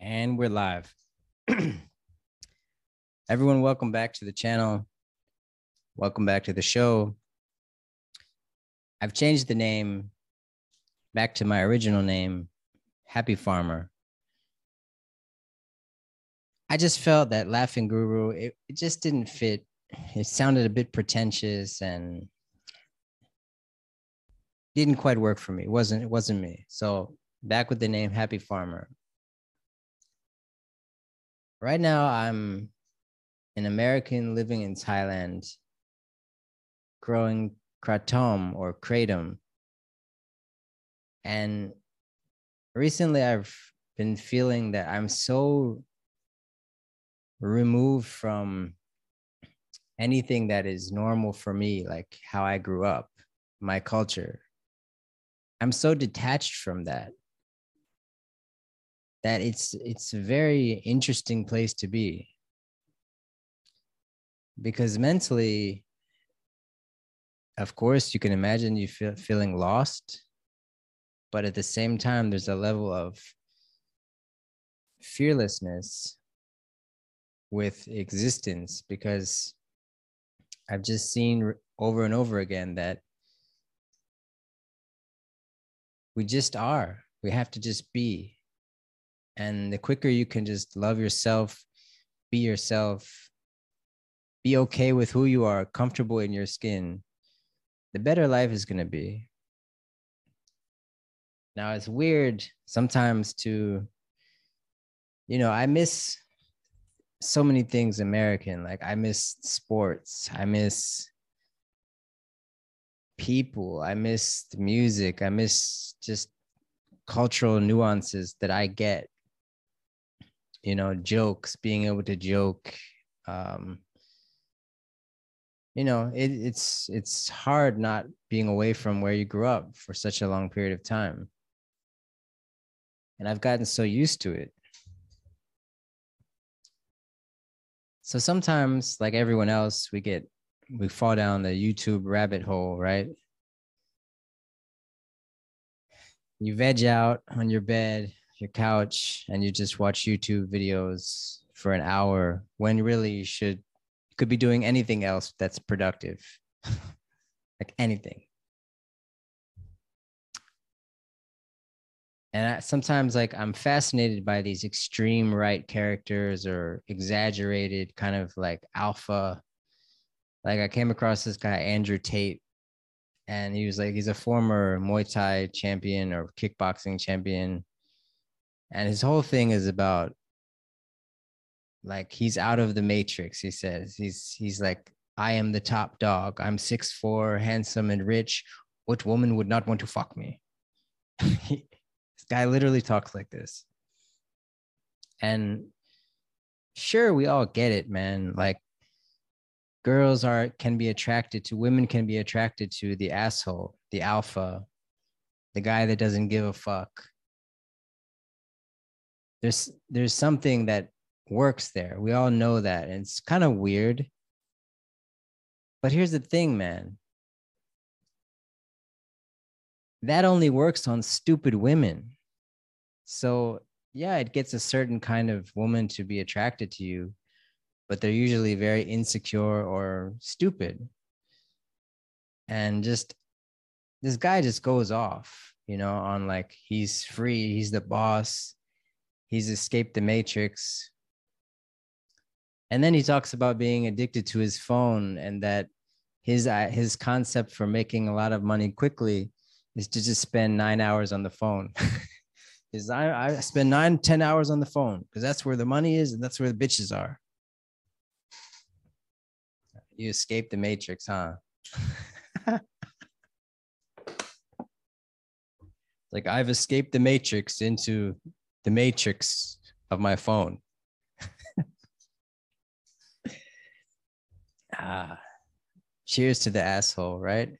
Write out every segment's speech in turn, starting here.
And we're live. Everyone, welcome back to the channel. Welcome back to the show. I've changed the name back to my original name, Happy Farmer. I just felt that Laughing Guru, it, it just didn't fit. It sounded a bit pretentious and didn't quite work for me. It wasn't it wasn't me. So back with the name Happy Farmer. Right now I'm an American living in Thailand, growing kratom or kratom. And recently I've been feeling that I'm so removed from anything that is normal for me, like how I grew up, my culture. I'm so detached from that that it's it's a very interesting place to be. Because mentally of course you can imagine you feel feeling lost but at the same time there's a level of fearlessness with existence because i've just seen over and over again that we just are. We have to just be and the quicker you can just love yourself be yourself be okay with who you are comfortable in your skin the better life is going to be. Now it's weird sometimes to you know i miss so many things american like i miss sports i miss people i miss music i miss just cultural nuances that i get you know jokes being able to joke um you know it, it's it's hard not being away from where you grew up for such a long period of time. And i've gotten so used to it. So sometimes like everyone else we get we fall down the youtube rabbit hole right? You veg out on your bed your couch and you just watch YouTube videos for an hour when really you should could be doing anything else that's productive. like anything. And I, sometimes like I'm fascinated by these extreme right characters or exaggerated kind of like alpha. Like I came across this guy Andrew Tate and he was like he's a former Muay Thai champion or kickboxing champion and his whole thing is about like he's out of the matrix he says. He's he's like i am the top dog. I'm six four handsome and rich. What woman would not want to fuck me? This guy literally talks like this. And sure we all get it man. Like girls are can be attracted to women can be attracted to the asshole the alpha the guy that doesn't give a fuck there's there's something that works there. We all know that. And it's kind of weird. But here's the thing, man. That only works on stupid women. So, yeah, it gets a certain kind of woman to be attracted to you, but they're usually very insecure or stupid. And just this guy just goes off, you know, on like he's free, he's the boss, he's escaped the matrix. And then he talks about being addicted to his phone and that his uh, his concept for making a lot of money quickly is to just spend nine hours on the phone. Is I, I spend nine ten hours on the phone because that's where the money is and that's where the bitches are. You escaped the matrix huh? Like i've escaped the matrix into the matrix of my phone. ah, cheers to the asshole, right?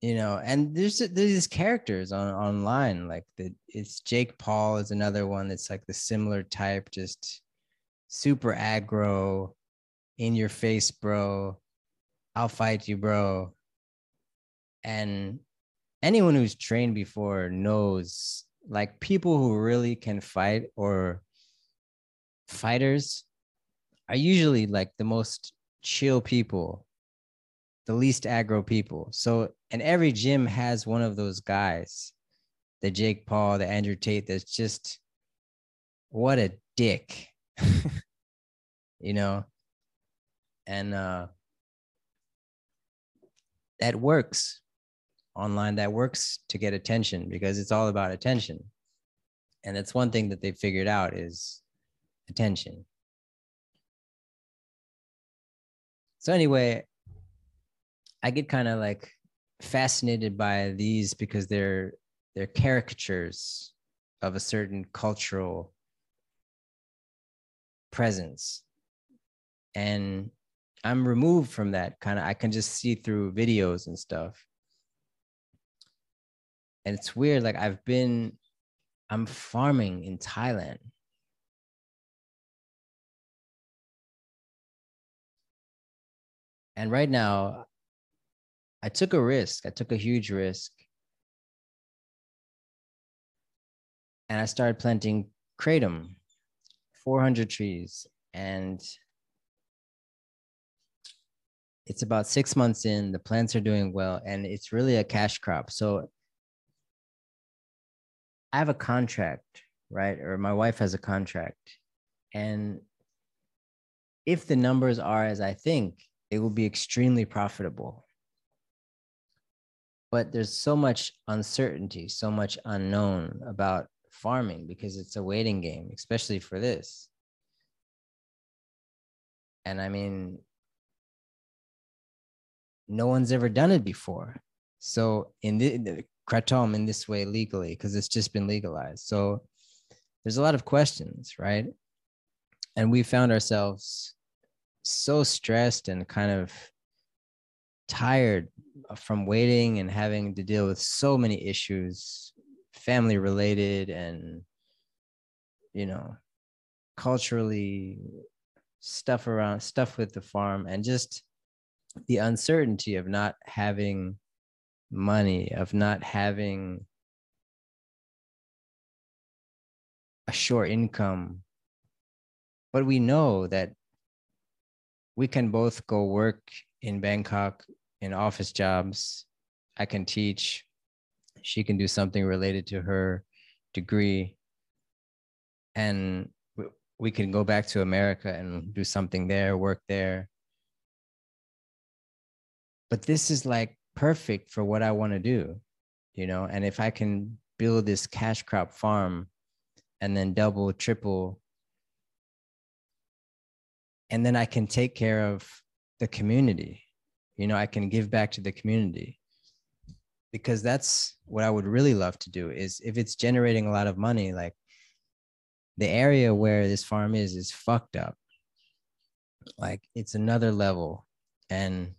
You know, and there's there's these characters on online like the it's Jake Paul is another one that's like the similar type, just super aggro, in your face, bro. I'll fight you, bro. And anyone who's trained before knows like people who really can fight or fighters are usually like the most chill people, the least aggro people. So, and every gym has one of those guys, the Jake Paul, the Andrew Tate, that's just what a dick, you know? And uh, that works online, that works to get attention because it's all about attention. And that's one thing that they figured out is attention. So anyway, I get kind of like fascinated by these because they're they're caricatures of a certain cultural presence. And I'm removed from that kind of I can just see through videos and stuff. And it's weird like I've been I'm farming in Thailand And right now, I took a risk. I took a huge risk. And I started planting kratom, 400 trees. And it's about six months in, the plants are doing well, and it's really a cash crop. So I have a contract, right? Or my wife has a contract. And if the numbers are as I think, it will be extremely profitable. But there's so much uncertainty, so much unknown about farming because it's a waiting game, especially for this. And I mean, no one's ever done it before. So in the, kratom in this way legally, because it's just been legalized. So there's a lot of questions, right? And we found ourselves so stressed and kind of tired from waiting and having to deal with so many issues family related and you know culturally stuff around stuff with the farm and just the uncertainty of not having money of not having a short income but we know that we can both go work in Bangkok in office jobs. I can teach. She can do something related to her degree. And we can go back to America and do something there, work there. But this is like perfect for what I want to do, you know? And if I can build this cash crop farm and then double, triple and then I can take care of the community. You know, I can give back to the community because that's what I would really love to do is if it's generating a lot of money, like the area where this farm is is fucked up. Like it's another level and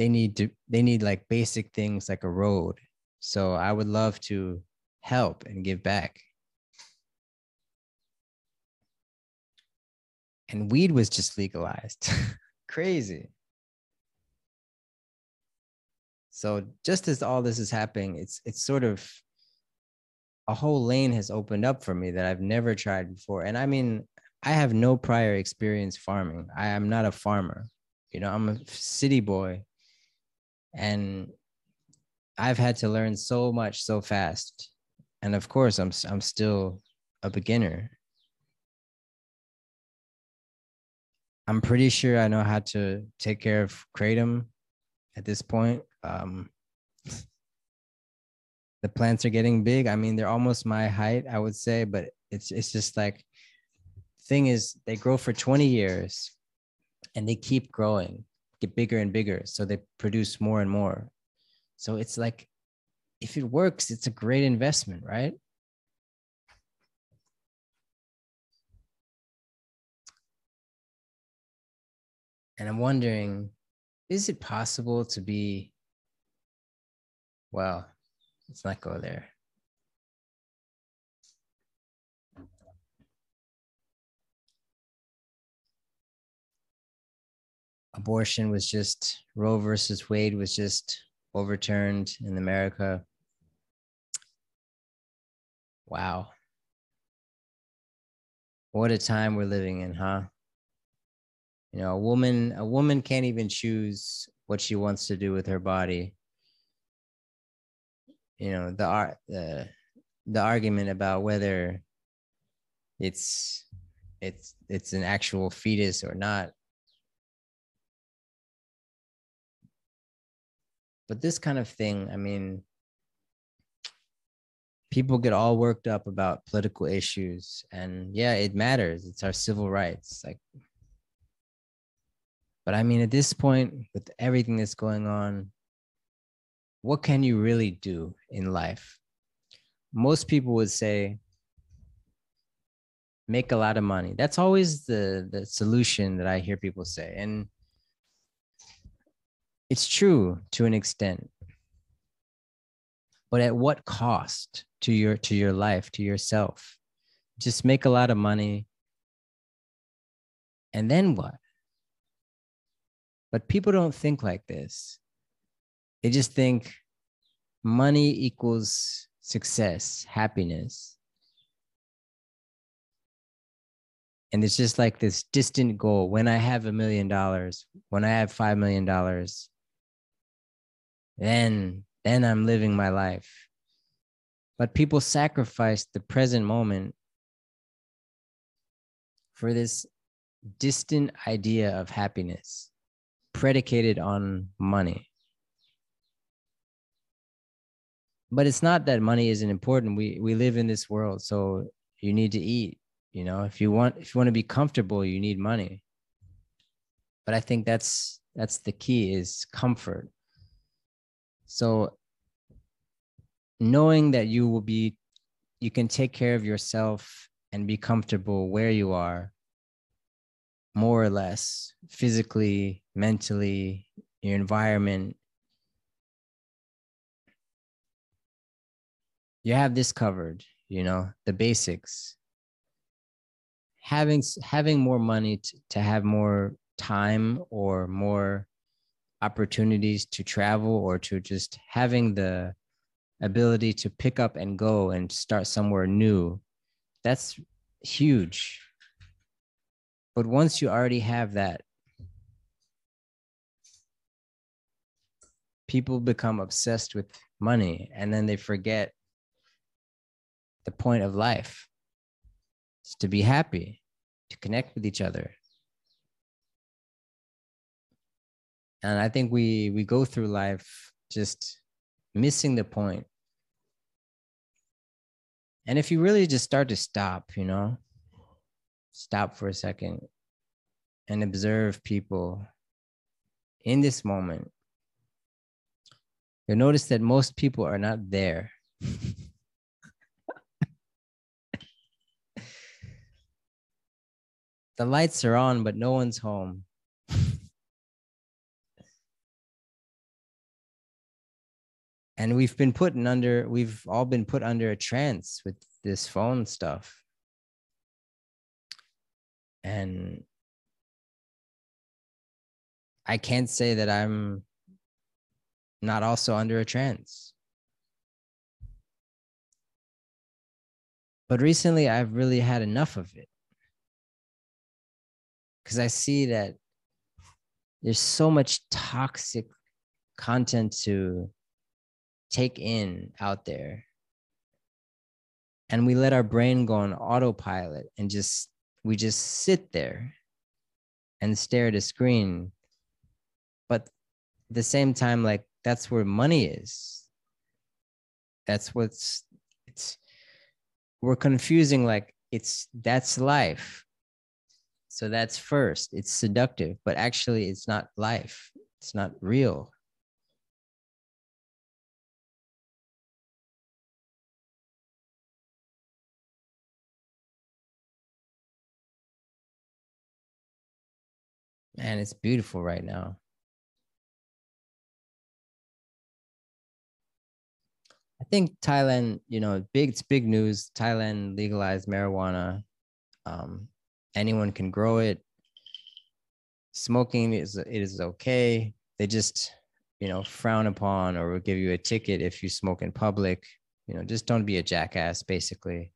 they need to they need like basic things like a road. So I would love to help and give back. and weed was just legalized. Crazy. So just as all this is happening, it's it's sort of a whole lane has opened up for me that I've never tried before. And I mean, I have no prior experience farming. I am not a farmer. You know, I'm a city boy. And I've had to learn so much so fast. And of course, I'm I'm still a beginner I'm pretty sure I know how to take care of kratom at this point. Um, the plants are getting big. I mean, they're almost my height, I would say, but it's it's just like thing is they grow for 20 years and they keep growing, get bigger and bigger. So they produce more and more. So it's like if it works, it's a great investment, right? And I'm wondering, is it possible to be, well, let's not go there. Abortion was just, Roe versus Wade was just overturned in America. Wow. What a time we're living in, huh? You know, a woman a woman can't even choose what she wants to do with her body. You know, the art the the argument about whether it's it's it's an actual fetus or not but this kind of thing i mean people get all worked up about political issues and yeah it matters. It's our civil rights like but i mean at this point with everything that's going on what can you really do in life? Most people would say make a lot of money. That's always the the solution that i hear people say and it's true to an extent. But at what cost to your to your life to yourself? Just make a lot of money. And then what? But people don't think like this. They just think money equals success happiness. And it's just like this distant goal. When i have a million dollars when i have five million dollars then then i'm living my life. But people sacrifice the present moment for this distant idea of happiness predicated on money. But it's not that money isn't important. We we live in this world so you need to eat you know? If you want if you want to be comfortable you need money. But i think that's that's the key is comfort so knowing that you will be you can take care of yourself and be comfortable where you are more or less physically mentally your environment. You have this covered you know the basics. Having having more money to, to have more time or more opportunities to travel or to just having the ability to pick up and go and start somewhere new that's huge but once you already have that people become obsessed with money and then they forget the point of life is to be happy, to connect with each other. And I think we we go through life just missing the point. And if you really just start to stop, you know, stop for a second and observe people in this moment, you'll notice that most people are not there. the lights are on, but no one's home. And we've been put under, we've all been put under a trance with this phone stuff. And I can't say that I'm not also under a trance. But recently, I've really had enough of it because I see that there's so much toxic content to take in out there. And we let our brain go on autopilot and just, we just sit there and stare at a screen. But the same time, like that's where money is. That's what's, it's, we're confusing like it's, that's life so that's first. It's seductive, but actually, it's not life. It's not real. Man, it's beautiful right now. I think Thailand, you know, big it's big news. Thailand legalized marijuana. Um, anyone can grow it smoking is it is okay they just you know frown upon or will give you a ticket if you smoke in public you know just don't be a jackass basically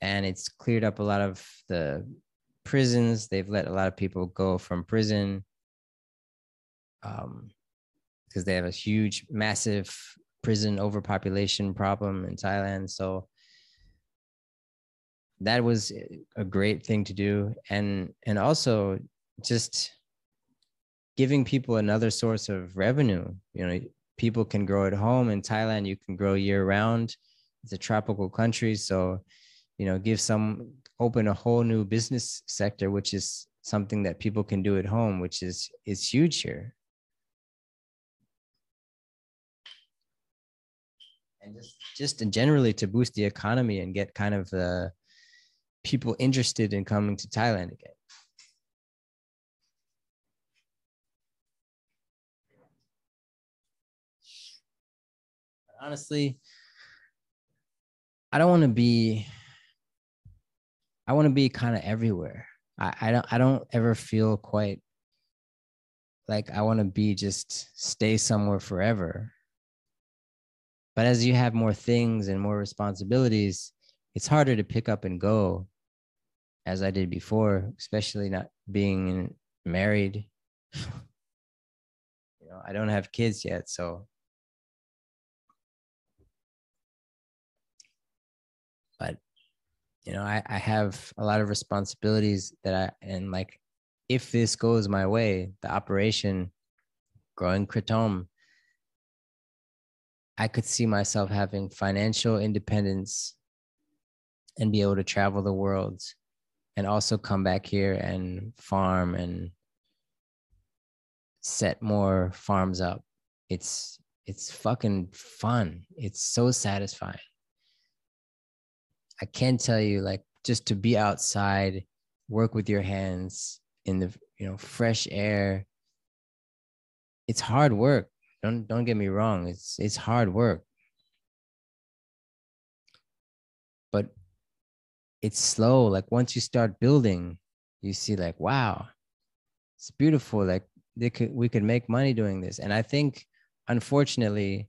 and it's cleared up a lot of the prisons. They've let a lot of people go from prison um because they have a huge massive prison overpopulation problem in thailand. So that was a great thing to do. And and also just giving people another source of revenue. You know people can grow at home. In thailand you can grow year round it's a tropical country. So you know give some open a whole new business sector which is something that people can do at home which is is huge here and just just generally to boost the economy and get kind of the people interested in coming to Thailand again. Honestly, I don't want to be I want to be kind of everywhere. I, I don't I don't ever feel quite like I want to be just stay somewhere forever. But as you have more things and more responsibilities, it's harder to pick up and go as I did before, especially not being married. you know, I don't have kids yet, so but you know, I, I have a lot of responsibilities that I and like if this goes my way, the operation growing kratom, I could see myself having financial independence and be able to travel the world and also come back here and farm and set more farms up. It's it's fucking fun. It's so satisfying i can't tell you like just to be outside work with your hands in the you know fresh air it's hard work don't don't get me wrong it's it's hard work but it's slow. Like once you start building, you see like, wow, it's beautiful. Like they could we could make money doing this. And I think unfortunately,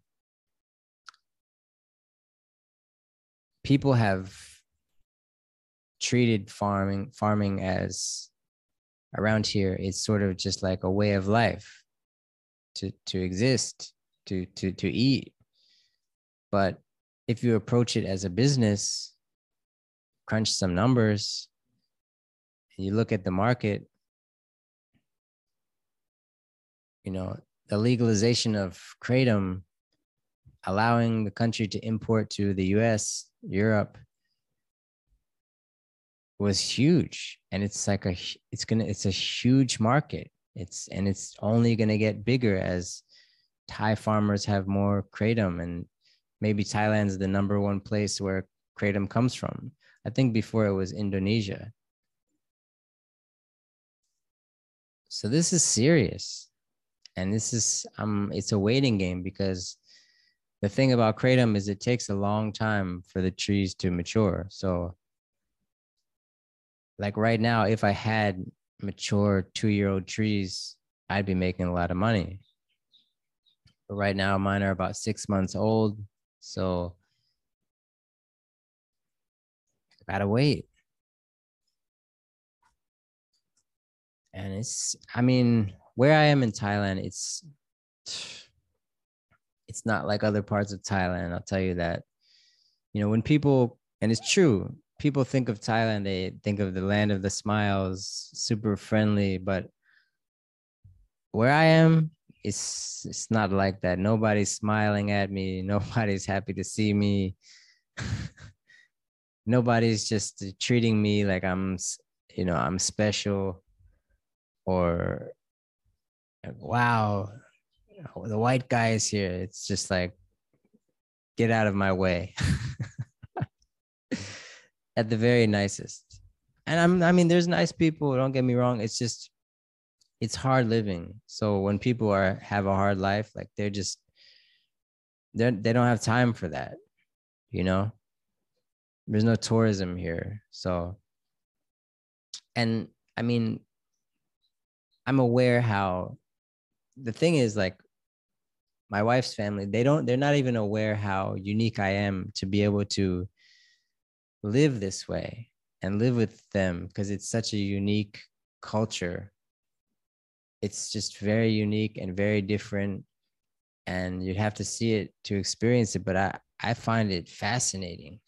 people have treated farming farming as around here it's sort of just like a way of life to to exist to to to eat. But if you approach it as a business crunch some numbers and you look at the market, you know, the legalization of kratom allowing the country to import to the US, Europe was huge and it's like a it's going to it's a huge market. It's and it's only going to get bigger as Thai farmers have more kratom and maybe Thailand's the number one place where kratom comes from. I think before it was Indonesia. So this is serious. And this is um it's a waiting game because the thing about kratom is it takes a long time for the trees to mature. So like right now, if I had mature two-year-old trees, I'd be making a lot of money. But right now, mine are about six months old. So gotta wait. And it's, I mean, where I am in Thailand, it's, it's not like other parts of Thailand. I'll tell you that. You know, when people, and it's true, people think of Thailand, they think of the land of the smiles, super friendly, but where I am, it's it's not like that. Nobody's smiling at me. Nobody's happy to see me. nobody's just treating me like I'm, you know, I'm special or wow, Oh, the white guy is here. It's just like, get out of my way. At the very nicest. And I'm, I mean, there's nice people, don't get me wrong. It's just, it's hard living. So when people are have a hard life, like they're just, they they don't have time for that, you know there's no tourism here so and i mean i'm aware how the thing is like my wife's family, they don't, they're not even aware how unique I am to be able to live this way and live with them because it's such a unique culture. It's just very unique and very different. And you'd have to see it to experience it. But I, I find it fascinating.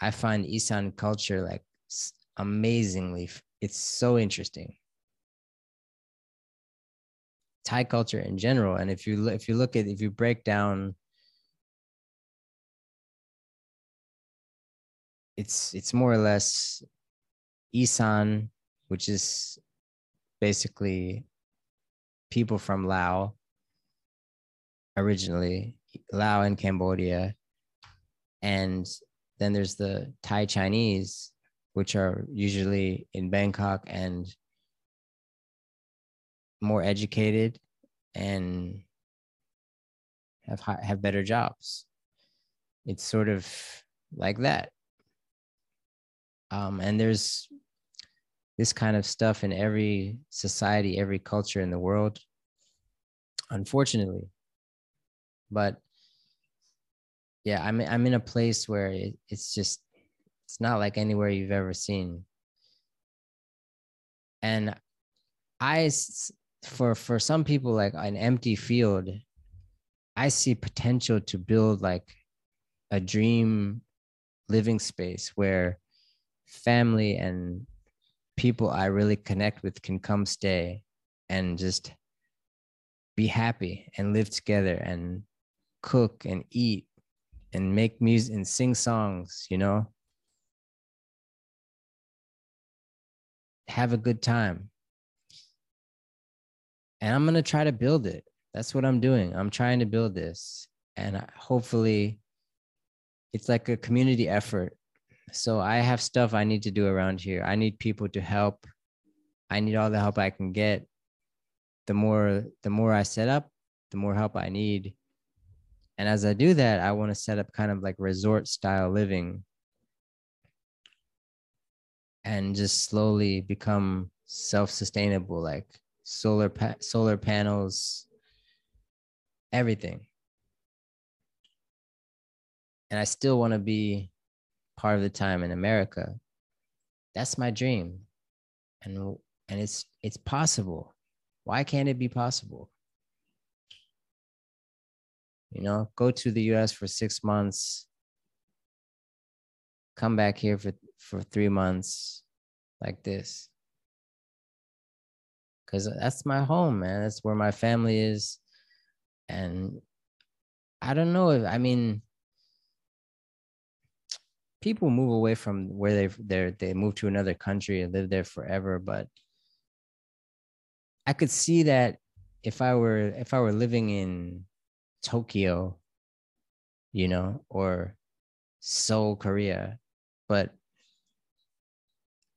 I find Isan culture like amazingly, it's so interesting. Thai culture in general. And if you if you look at if you break down it's it's more or less Isan, which is basically people from Lao originally, Lao and Cambodia. And then there's the Thai Chinese, which are usually in Bangkok and more educated and have have better jobs. It's sort of like that. Um, and there's this kind of stuff in every society, every culture in the world, unfortunately. But yeah, I'm I'm in a place where it, it's just it's not like anywhere you've ever seen. And I for for some people like an empty field i see potential to build like a dream living space where family and people i really connect with can come stay and just be happy and live together and cook and eat and make music and sing songs you know? Have a good time and I'm going to try to build it. That's what I'm doing. I'm trying to build this. And hopefully, it's like a community effort. So I have stuff I need to do around here. I need people to help. I need all the help I can get. The more the more I set up, the more help I need. And as I do that, I want to set up kind of like resort style living and just slowly become self-sustainable like solar pa- solar panels, everything. And I still want to be part of the time in America. That's my dream. And and it's it's possible. Why can't it be possible? You know, go to the US for 6 months, come back here for for 3 months like this because that's my home, man. That's where my family is. And I don't know if I mean people move away from where they they they move to another country and live there forever, but I could see that if I were if I were living in Tokyo, you know, or Seoul, Korea, but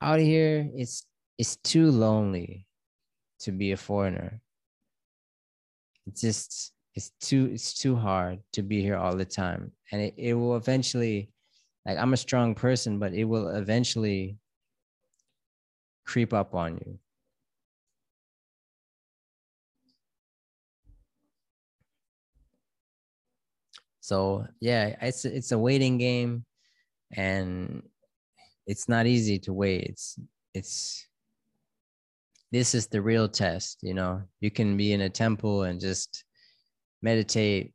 out here it's it's too lonely to be a foreigner. It's just it's too it's too hard to be here all the time. And it, it will eventually like I'm a strong person, but it will eventually creep up on you. So yeah, it's it's a waiting game, and it's not easy to wait. It's it's this is the real test you know? You can be in a temple and just meditate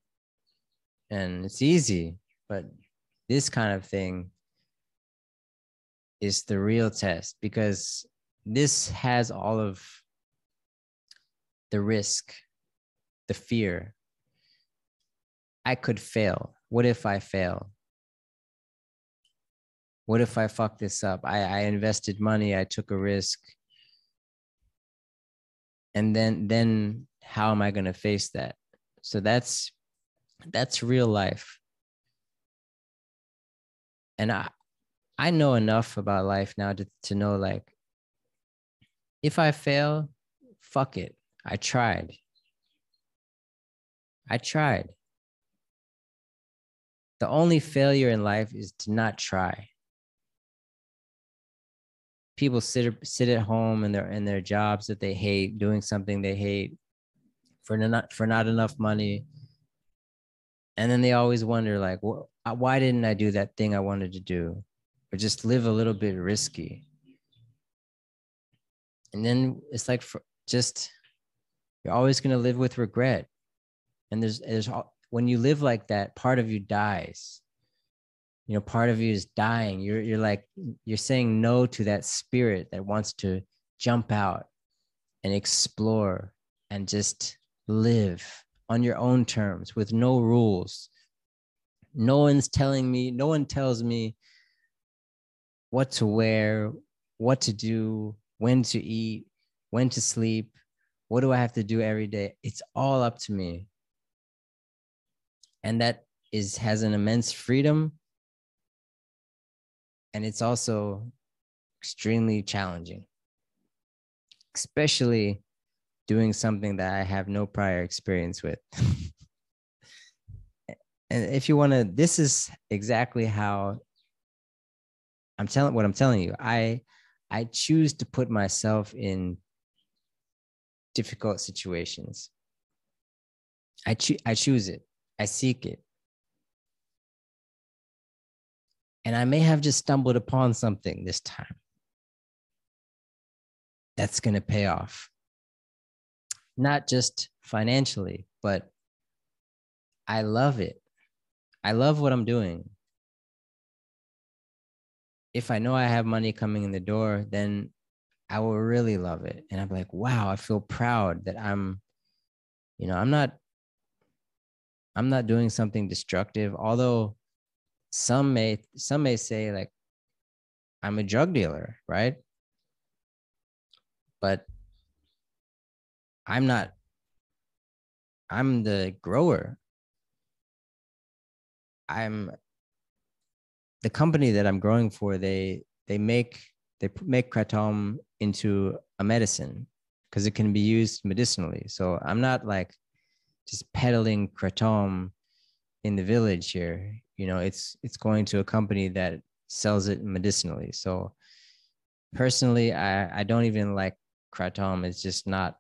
and it's easy but this kind of thing is the real test because this has all of the risk the fear. I could fail. What if i fail? What if i fuck this up? I, I invested money i took a risk and then then how am i going to face that? So that's that's real life. And i i know enough about life now to, to know like if i fail fuck it. I tried. I tried. The only failure in life is to not try people sit sit at home in their in their jobs that they hate, doing something they hate for not for not enough money. And then they always wonder like well, uh, why didn't i do that thing i wanted to do? Or just live a little bit risky. And then it's like for just you're always going to live with regret. And there's there's when you live like that part of you dies you know part of you is dying you're you're like you're saying no to that spirit that wants to jump out and explore and just live on your own terms with no rules. No one's telling me, no one tells me what to wear, what to do, when to eat, when to sleep, what do I have to do every day? It's all up to me. And that is has an immense freedom and it's also extremely challenging especially doing something that I have no prior experience with. and if you want to, this is exactly how I'm telling what I'm telling you. I I choose to put myself in difficult situations. I choose I choose it. I seek it. And I may have just stumbled upon something this time that's going to pay off not just financially, but I love it. I love what I'm doing. If I know I have money coming in the door, then I will really love it. And I'm like, wow, I feel proud that I'm, you know, I'm not, I'm not doing something destructive. Although some may, some may say like, I'm a drug dealer, right? But I'm not, I'm the grower. I'm the company that I'm growing for. They, they make, they make kratom into a medicine because it can be used medicinally. So I'm not like just peddling kratom in the village here. You know, it's, it's going to a company that sells it medicinally. So personally, I, I don't even like kratom. It's just not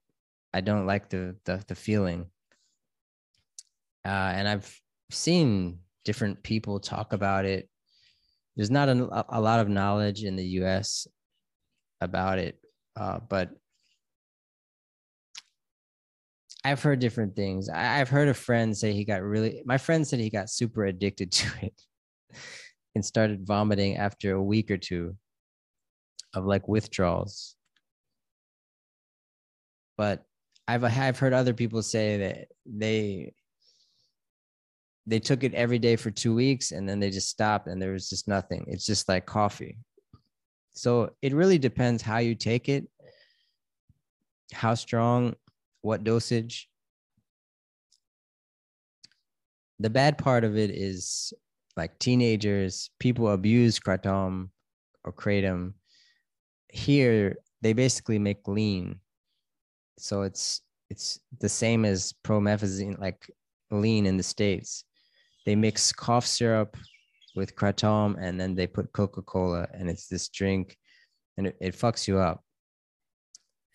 I don't like the the, the feeling. Uh, and I've seen different people talk about it. There's not a, a lot of knowledge in the U.S. about it, uh, but I've heard different things. I, I've heard a friend say he got really. My friend said he got super addicted to it and started vomiting after a week or two of like withdrawals. But I've I've heard other people say that they they took it every day for two weeks and then they just stopped and there was just nothing. It's just like coffee. So it really depends how you take it, how strong, what dosage. The bad part of it is like teenagers, people abuse kratom or kratom. Here, they basically make lean so it's it's the same as promethazine, like lean in the states. They mix cough syrup with kratom, and then they put Coca Cola, and it's this drink, and it, it fucks you up.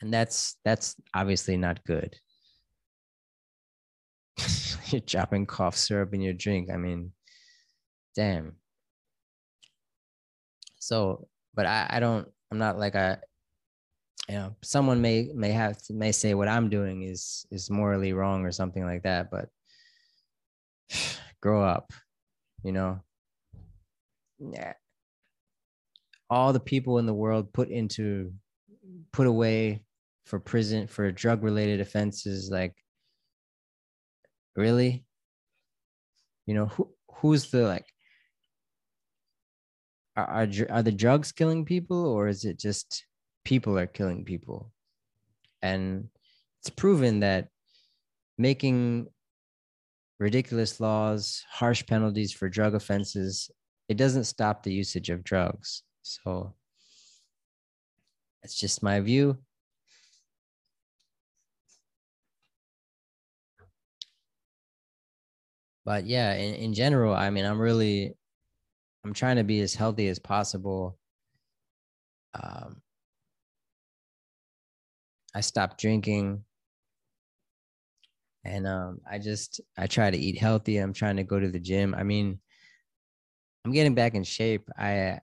And that's that's obviously not good. You're dropping cough syrup in your drink. I mean, damn. So, but I, I don't. I'm not like a you know someone may may have to, may say what i'm doing is is morally wrong or something like that but grow up you know yeah all the people in the world put into put away for prison for drug related offenses like really you know who who's the like are, are, are the drugs killing people or is it just people are killing people. And it's proven that making ridiculous laws, harsh penalties for drug offenses, it doesn't stop the usage of drugs. So that's just my view. But yeah, in, in general, I mean, I'm really, I'm trying to be as healthy as possible. Um, I stopped drinking. and um, I just I try to eat healthy. I'm trying to go to the gym. I mean, I'm getting back in shape. I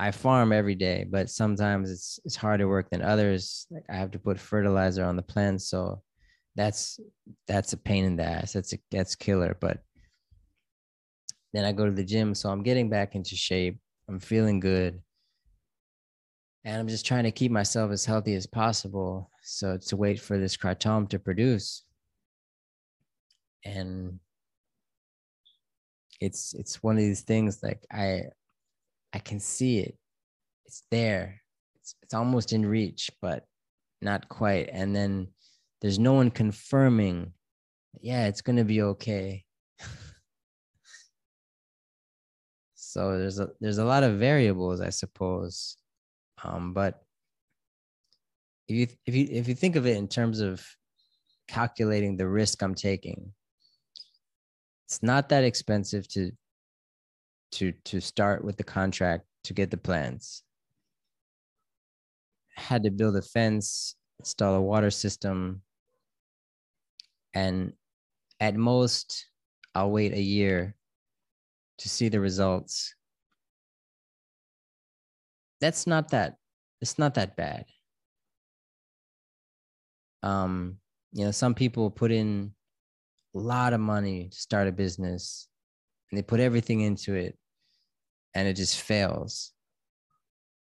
I farm every day, but sometimes it's it's harder work than others. Like I have to put fertilizer on the plants, so that's that's a pain in the ass. That's a that's killer. But then I go to the gym, so I'm getting back into shape. I'm feeling good, and I'm just trying to keep myself as healthy as possible. So to wait for this kratom to produce, and it's it's one of these things like I I can see it. It's there. It's it's almost in reach, but not quite. And then there's no one confirming, yeah, it's gonna be okay. so there's a there's a lot of variables, I suppose. Um, but if you if you if you think of it in terms of calculating the risk I'm taking, it's not that expensive to to to start with the contract to get the plans had to build a fence install a water system and at most i'll wait a year to see the results. That's not that it's not that bad. Um you know some people put in a lot of money to start a business and they put everything into it and it just fails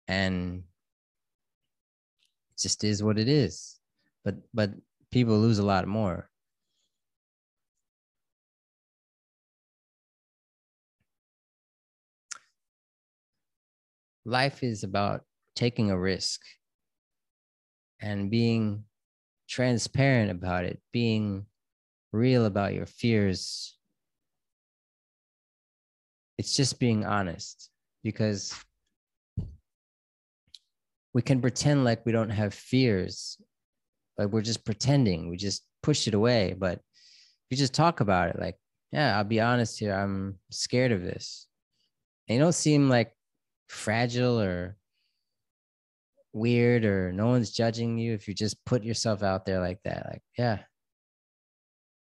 and it just is what it is but but people lose a lot more life is about taking a risk and being transparent about it being real about your fears. It's just being honest because we can pretend like we don't have fears, but we're just pretending. We just push it away. But if you just talk about it, like, yeah, I'll be honest here, I'm scared of this. And you don't seem like fragile or weird or no one's judging you if you just put yourself out there like that. Like, yeah,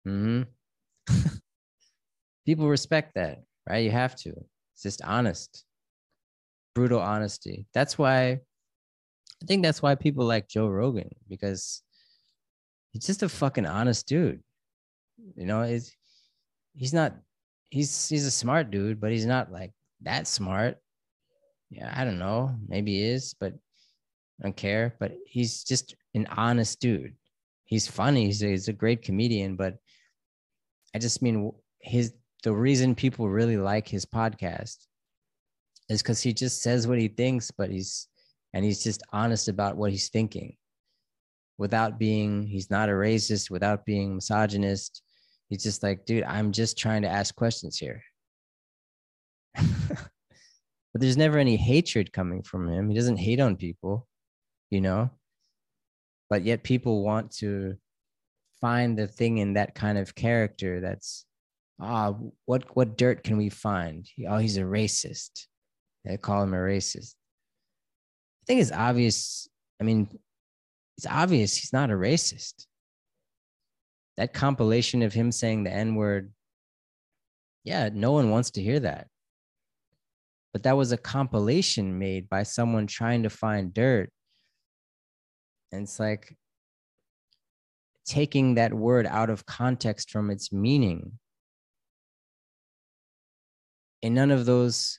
hmm People respect that, right? You have to. It's just honest, brutal honesty. That's why I think that's why people like Joe Rogan because he's just a fucking honest dude. You know, he's he's not he's he's a smart dude, but he's not like that smart. Yeah, I don't know. Maybe he is, but I don't care. But he's just an honest dude. He's funny. He's a, he's a great comedian, but I just mean his the reason people really like his podcast is because he just says what he thinks, but he's and he's just honest about what he's thinking without being he's not a racist, without being misogynist. He's just like, dude, I'm just trying to ask questions here. but there's never any hatred coming from him. He doesn't hate on people, you know. But yet people want to find the thing in that kind of character that's ah what what dirt can we find? Oh he's a racist. They call him a racist. I think it's obvious i mean it's obvious he's not a racist. That compilation of him saying the n word yeah no one wants to hear that. But that was a compilation made by someone trying to find dirt. And it's like taking that word out of context from its meaning. In none of those,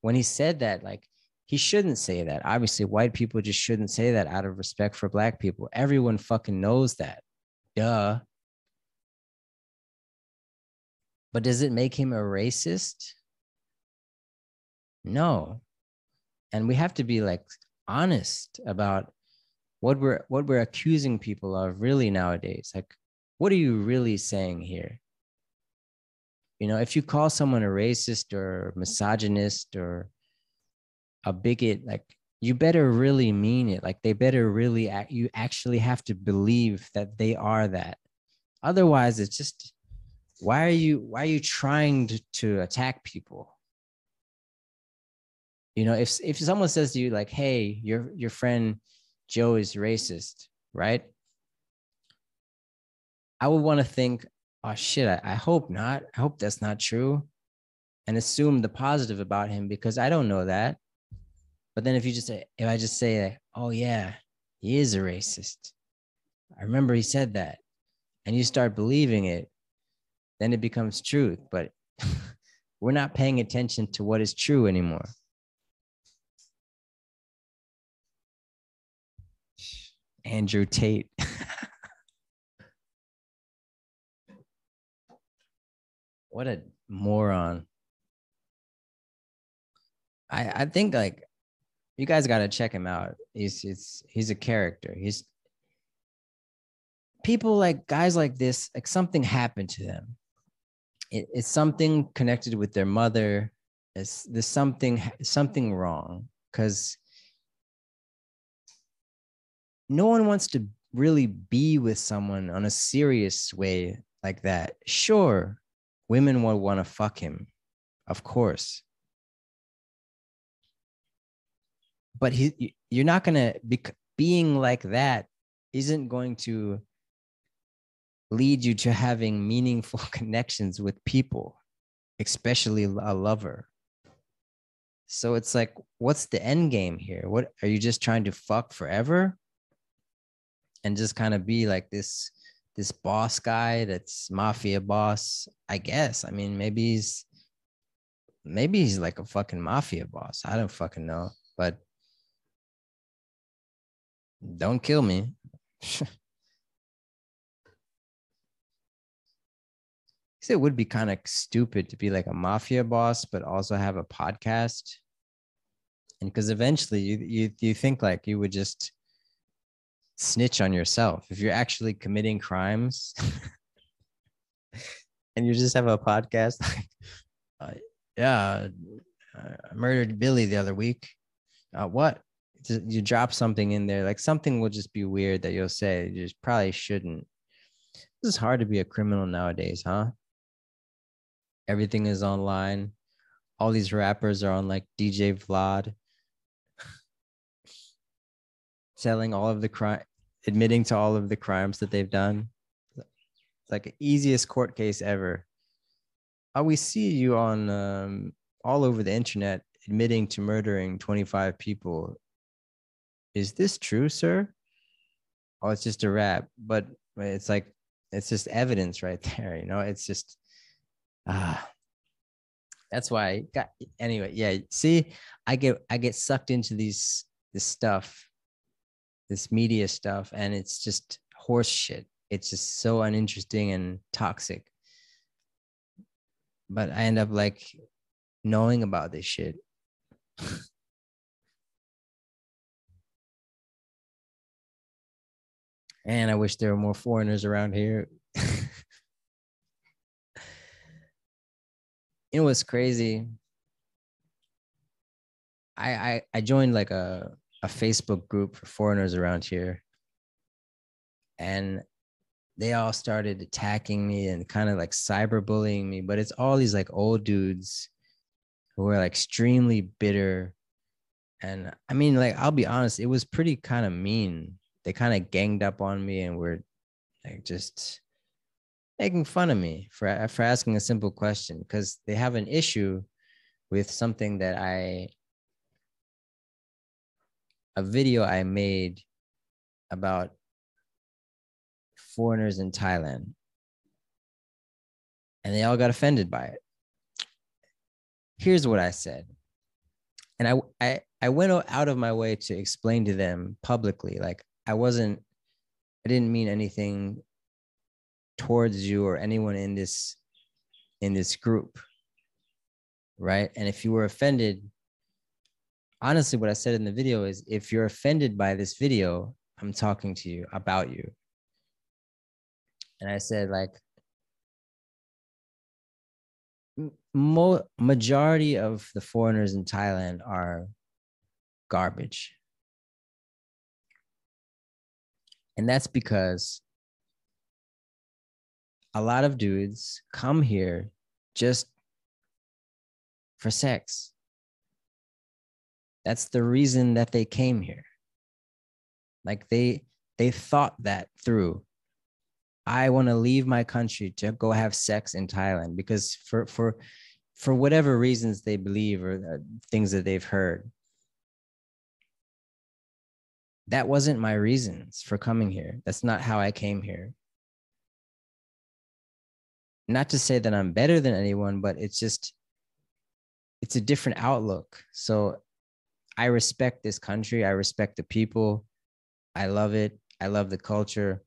when he said that, like, he shouldn't say that. Obviously, white people just shouldn't say that out of respect for black people. Everyone fucking knows that. Duh. But does it make him a racist? No. And we have to be like honest about what we're what we're accusing people of really nowadays like what are you really saying here you know if you call someone a racist or misogynist or a bigot like you better really mean it. Like they better really act you actually have to believe that they are that. Otherwise it's just why are you why are you trying to, to attack people? You know if if someone says to you like hey your your friend Joe is racist, right? I would want to think, oh shit, I, I hope not. I hope that's not true. And assume the positive about him because I don't know that. But then if you just say, if I just say, oh yeah, he is a racist. I remember he said that. And you start believing it, then it becomes truth. But we're not paying attention to what is true anymore. Andrew Tate. what a moron. I I think like you guys got to check him out. He's it's he's a character. He's people like guys like this like something happened to them. It, it's something connected with their mother. It's there's something something wrong because no one wants to really be with someone on a serious way like that. Sure, women will want to fuck him, of course. But he, you're not gonna be being like that isn't going to lead you to having meaningful connections with people, especially a lover. So it's like, what's the end game here? What are you just trying to fuck forever? and just kind of be like this this boss guy that's mafia boss i guess. I mean maybe he's maybe he's like a fucking mafia boss. I don't fucking know but don't kill me. It would be kind of stupid to be like a mafia boss but also have a podcast. And because eventually you, you you think like you would just snitch on yourself. If you're actually committing crimes and you just have a podcast like uh, yeah i murdered billy the other week. Uh, what? You drop something in there like something will just be weird that you'll say you just probably shouldn't. This is hard to be a criminal nowadays huh? Everything is online. All these rappers are on like dj vlad telling all of the crime, admitting to all of the crimes that they've done. It's like easiest court case ever. Uh, we see you on um, all over the internet admitting to murdering 25 people. Is this true, sir? Oh, it's just a rap, but it's like it's just evidence right there. You know, it's just ah. Uh, that's why I got anyway. Yeah, see, I get I get sucked into these this stuff this media stuff and it's just horse shit. It's just so uninteresting and toxic. But i end up like knowing about this shit. And i wish there were more foreigners around here. It was crazy. I, I i joined like a a Facebook group for foreigners around here. And they all started attacking me and kind of like cyberbullying me, but it's all these like old dudes who are like extremely bitter. And I mean, like, I'll be honest, it was pretty kind of mean. They kind of ganged up on me and were like just making fun of me for, for asking a simple question because they have an issue with something that I a video I made about foreigners in Thailand. And they all got offended by it. Here's what I said. And I, I, I went out of my way to explain to them publicly, like I wasn't, I didn't mean anything towards you or anyone in this, in this group. Right. And if you were offended, honestly, what I said in the video is if you're offended by this video, I'm talking to you about you. And I said, like, mo- majority of the foreigners in Thailand are garbage. And that's because a lot of dudes come here just for sex. That's the reason that they came here. Like they they thought that through. I want to leave my country to go have sex in Thailand because for for for whatever reasons they believe or uh, things that they've heard. That wasn't my reasons for coming here. That's not how I came here. Not to say that I'm better than anyone, but it's just it's a different outlook. So I respect this country. I respect the people. I love it. I love the culture.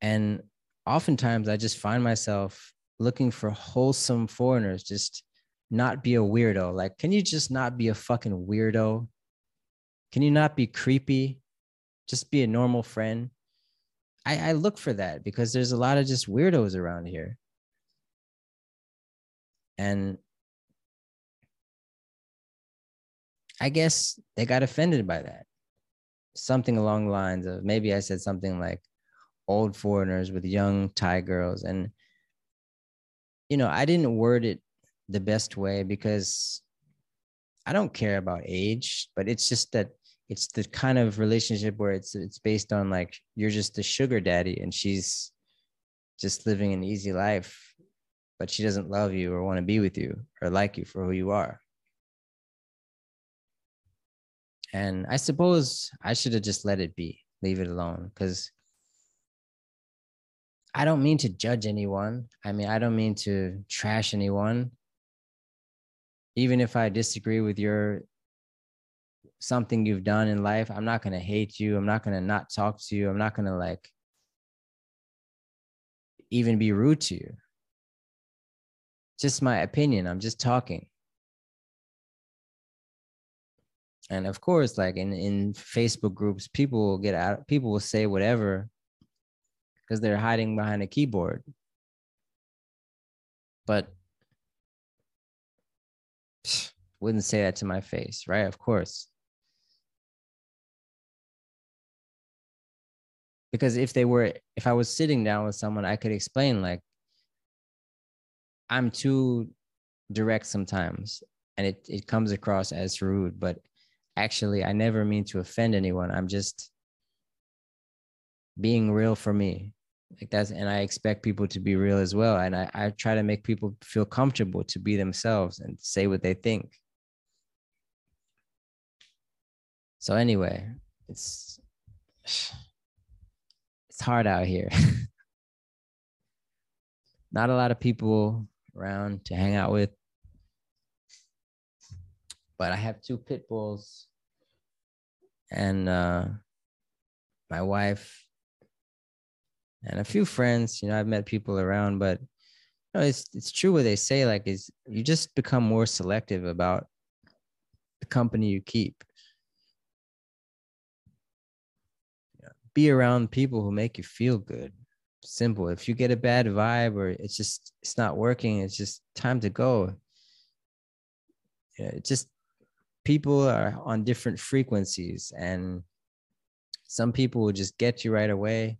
And oftentimes I just find myself looking for wholesome foreigners, just not be a weirdo. Like, can you just not be a fucking weirdo? Can you not be creepy? Just be a normal friend. I, I look for that because there's a lot of just weirdos around here. And I guess they got offended by that. Something along the lines of maybe I said something like old foreigners with young Thai girls. And, you know, I didn't word it the best way because I don't care about age, but it's just that it's the kind of relationship where it's it's based on like you're just the sugar daddy and she's just living an easy life, but she doesn't love you or want to be with you or like you for who you are. And I suppose I should have just let it be, leave it alone. Because I don't mean to judge anyone. I mean, I don't mean to trash anyone. Even if I disagree with your something you've done in life, I'm not going to hate you. I'm not going to not talk to you. I'm not going to like even be rude to you. Just my opinion. I'm just talking. And of course like in in facebook groups people will get out people will say whatever because they're hiding behind a keyboard. But wouldn't say that to my face right? Of course. Because if they were if i was sitting down with someone i could explain like i'm too direct sometimes and it, it comes across as rude but actually, I never mean to offend anyone. I'm just being real for me. Like that's, and I expect people to be real as well. And I, I try to make people feel comfortable to be themselves and say what they think. So anyway, it's it's hard out here. Not a lot of people around to hang out with but I have two pit bulls and uh, my wife and a few friends. You know, I've met people around, but you know, it's it's true what they say. Like, is you just become more selective about the company you keep. be around people who make you feel good. Simple. If you get a bad vibe or it's just it's not working, it's just time to go. Yeah, just people are on different frequencies and some people will just get you right away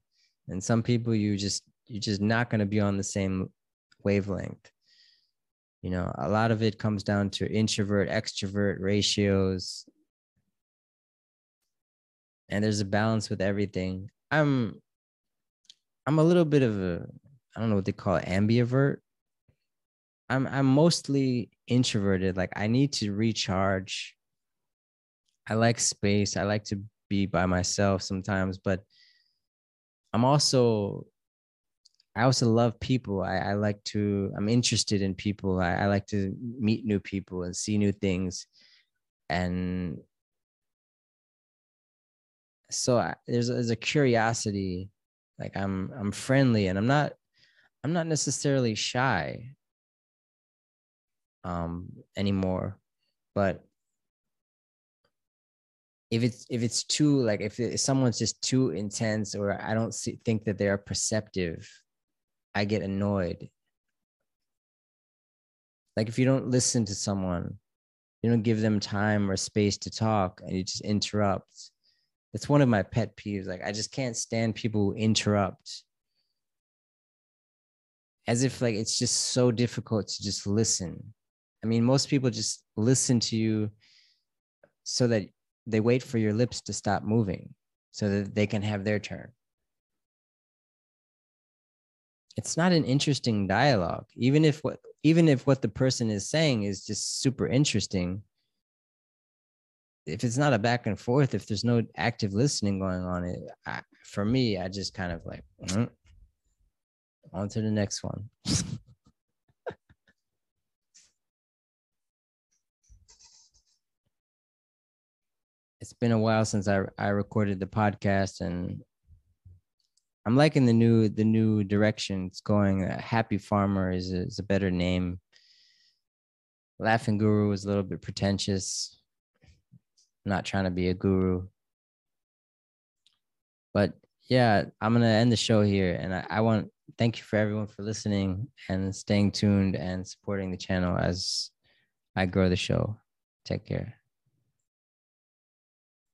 and some people you just you're just not going to be on the same wavelength. You know a lot of it comes down to introvert extrovert ratios. And there's a balance with everything. I'm i'm a little bit of a i don't know what they call it ambivert. I'm i'm mostly introverted. Like i need to recharge i like space. I like to be by myself sometimes but i'm also i also love people. I, I like to i'm interested in people. I, I like to meet new people and see new things. And so I, there's, there's a curiosity like i'm i'm friendly and i'm not i'm not necessarily shy um, anymore. But if it's if it's too like if, if someone's just too intense or I don't see, think that they are perceptive, I get annoyed. Like if you don't listen to someone, you don't give them time or space to talk, and you just interrupt. It's one of my pet peeves. Like I just can't stand people who interrupt as if like it's just so difficult to just listen I mean, most people just listen to you so that they wait for your lips to stop moving so that they can have their turn. it's not an interesting dialogue even if what even if what the person is saying is just super interesting if it's not a back and forth if there's no active listening going on it I, for me i just kind of like mm, on to the next one it's been a while since I, I recorded the podcast and I'm liking the new the new direction it's going. Uh, Happy Farmer is a, is a better name. Laughing Guru is a little bit pretentious. I'm not trying to be a guru. But yeah, I'm gonna end the show here, and I, I want thank you for everyone for listening and staying tuned and supporting the channel as I grow the show. Take care.